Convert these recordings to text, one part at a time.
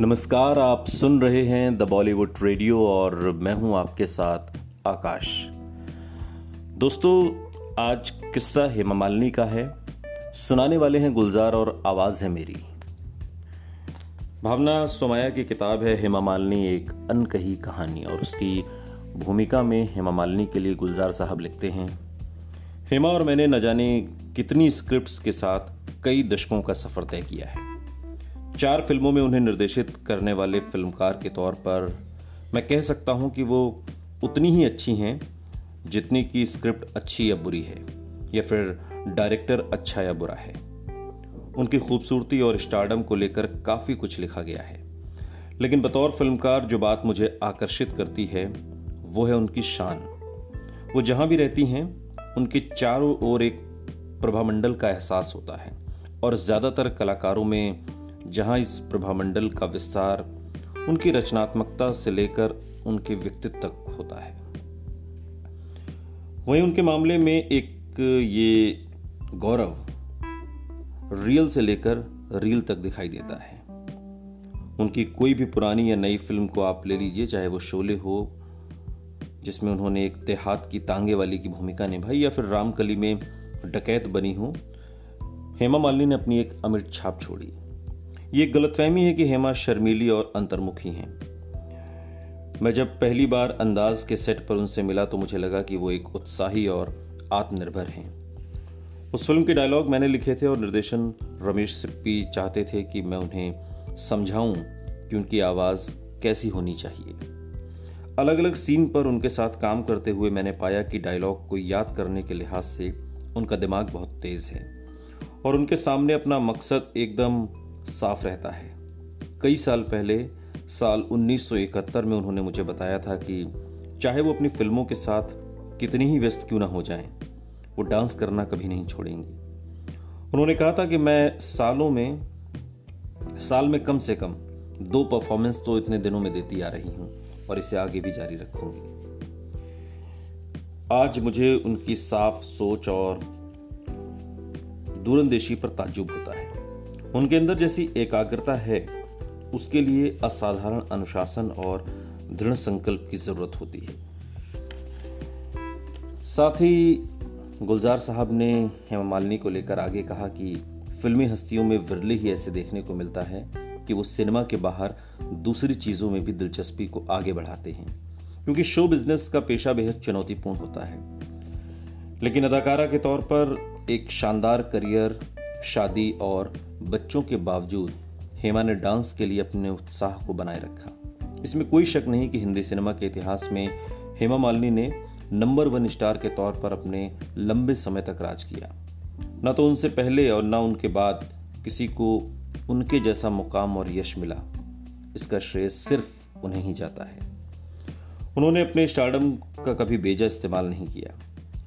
नमस्कार, आप सुन रहे हैं द बॉलीवुड रेडियो और मैं हूँ आपके साथ आकाश। दोस्तों, आज किस्सा हेमा मालिनी का है। सुनाने वाले हैं गुलजार और आवाज़ है मेरी। भावना सोमाया की किताब है हेमा मालिनी, एक अनकही कहानी और उसकी भूमिका में हेमा मालिनी के लिए गुलजार साहब लिखते हैं, हेमा और मैंने न जाने कितनी स्क्रिप्ट्स के साथ कई दशकों का सफ़र तय किया है। चार फ़िल्मों में उन्हें निर्देशित करने वाले फिल्मकार के तौर पर मैं कह सकता हूँ कि वो उतनी ही अच्छी हैं, जितनी की स्क्रिप्ट अच्छी या बुरी है, या फिर डायरेक्टर अच्छा या बुरा है। उनकी खूबसूरती और स्टार्डम को लेकर काफ़ी कुछ लिखा गया है। लेकिन बतौर फिल्मकार जो बात मुझे आकर्षित करती है, वो है उनकी शान। वो जहाँ भी रहती हैं, उनके चारों ओर एक प्रभामंडल का एहसास होता है, और ज़्यादातर कलाकारों में जहाँ इस प्रभामंडल का विस्तार उनकी रचनात्मकता से लेकर उनके व्यक्तित्व तक होता है। वहीं उनके मामले में एक ये गौरव रियल से लेकर रील तक दिखाई देता है। उनकी कोई भी पुरानी या नई फ़िल्म को आप ले लीजिए, चाहे वो शोले हो, जिसमें उन्होंने एक देहात की तांगे वाली की भूमिका निभाई, या फिर रामकली में डकैत बनी हो, हेमा मालिनी ने अपनी एक अमिट छाप छोड़ी। ये गलतफहमी है कि हेमा शर्मीली और अंतर्मुखी हैं। मैं जब पहली बार अंदाज के सेट पर उनसे मिला तो मुझे लगा कि वो एक उत्साही और आत्मनिर्भर हैं। उस फ़िल्म के डायलॉग मैंने लिखे थे और निर्देशन रमेश सिप्पी चाहते थे कि मैं उन्हें समझाऊं कि उनकी आवाज़ कैसी होनी चाहिए। अलग अलग सीन पर उनके साथ काम करते हुए मैंने पाया कि डायलॉग को याद करने के लिहाज से उनका दिमाग बहुत तेज है और उनके सामने अपना मकसद एकदम साफ़ रहता है। कई साल पहले साल 1971 में उन्होंने मुझे बताया था कि चाहे वो अपनी फ़िल्मों के साथ कितनी ही व्यस्त क्यों ना हो जाएँ, वो डांस करना कभी नहीं छोड़ेंगी। उन्होंने कहा था कि मैं सालों में साल में कम से कम दो परफॉर्मेंस तो इतने दिनों में देती आ रही हूँ और इसे आगे भी जारी रखूँगी। आज मुझे उनकी साफ़ सोच और दूरंदेशी पर ताजुब होता है। उनके अंदर जैसी एकाग्रता है, उसके लिए असाधारण अनुशासन और दृढ़ संकल्प की ज़रूरत होती है। साथ ही गुलजार साहब ने हेमा मालिनी को लेकर आगे कहा कि फिल्मी हस्तियों में विरले ही ऐसे देखने को मिलता है कि वो सिनेमा के बाहर दूसरी चीज़ों में भी दिलचस्पी को आगे बढ़ाते हैं, क्योंकि शो बिज़नेस का पेशा बेहद चुनौतीपूर्ण होता है। लेकिन अदाकारा के तौर पर एक शानदार करियर, शादी और बच्चों के बावजूद हेमा ने डांस के लिए अपने उत्साह को बनाए रखा। इसमें कोई शक नहीं कि हिंदी सिनेमा के इतिहास में हेमा मालिनी ने नंबर वन स्टार के तौर पर अपने लंबे समय तक राज किया। न तो उनसे पहले और न उनके बाद किसी को उनके जैसा मुकाम और यश मिला। इसका श्रेय सिर्फ़ उन्हें ही जाता है। उन्होंने अपने स्टार्डम का कभी बेजा इस्तेमाल नहीं किया।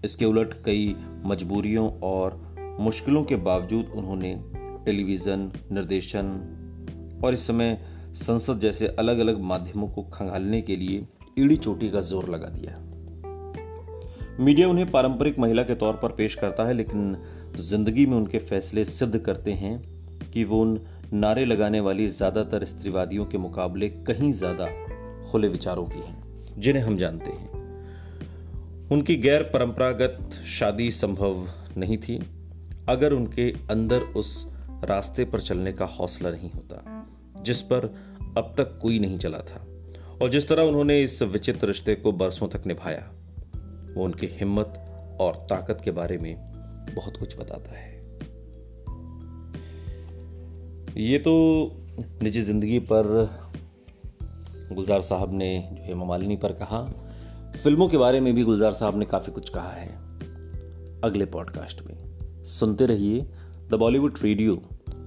इसके उलट कई मजबूरियों और मुश्किलों के बावजूद उन्होंने टेलीविज़न, निर्देशन और इस समय संसद जैसे अलग अलग माध्यमों को खंगालने के लिए ईड़ी चोटी का ज़ोर लगा दिया मीडिया उन्हें पारंपरिक महिला के तौर पर पेश करता है, लेकिन ज़िंदगी में उनके फैसले सिद्ध करते हैं कि वो उन नारे लगाने वाली ज़्यादातर स्त्रीवादियों के मुकाबले कहीं ज़्यादा खुले विचारों की हैं, जिन्हें हम जानते हैं। उनकी गैर परंपरागत शादी संभव नहीं थी। अगर उनके अंदर उस रास्ते पर चलने का हौसला नहीं होता, जिस पर अब तक कोई नहीं चला था, और जिस तरह उन्होंने इस विचित्र रिश्ते को बरसों तक निभाया, वो उनकी हिम्मत और ताकत के बारे में बहुत कुछ बताता है। ये तो निजी ज़िंदगी पर गुलजार साहब ने, जो हेमा मालिनी पर कहा, फ़िल्मों के बारे में भी गुलजार साहब ने काफ़ी कुछ कहा है। अगले पॉडकास्ट में। सुनते रहिए द बॉलीवुड रेडियो।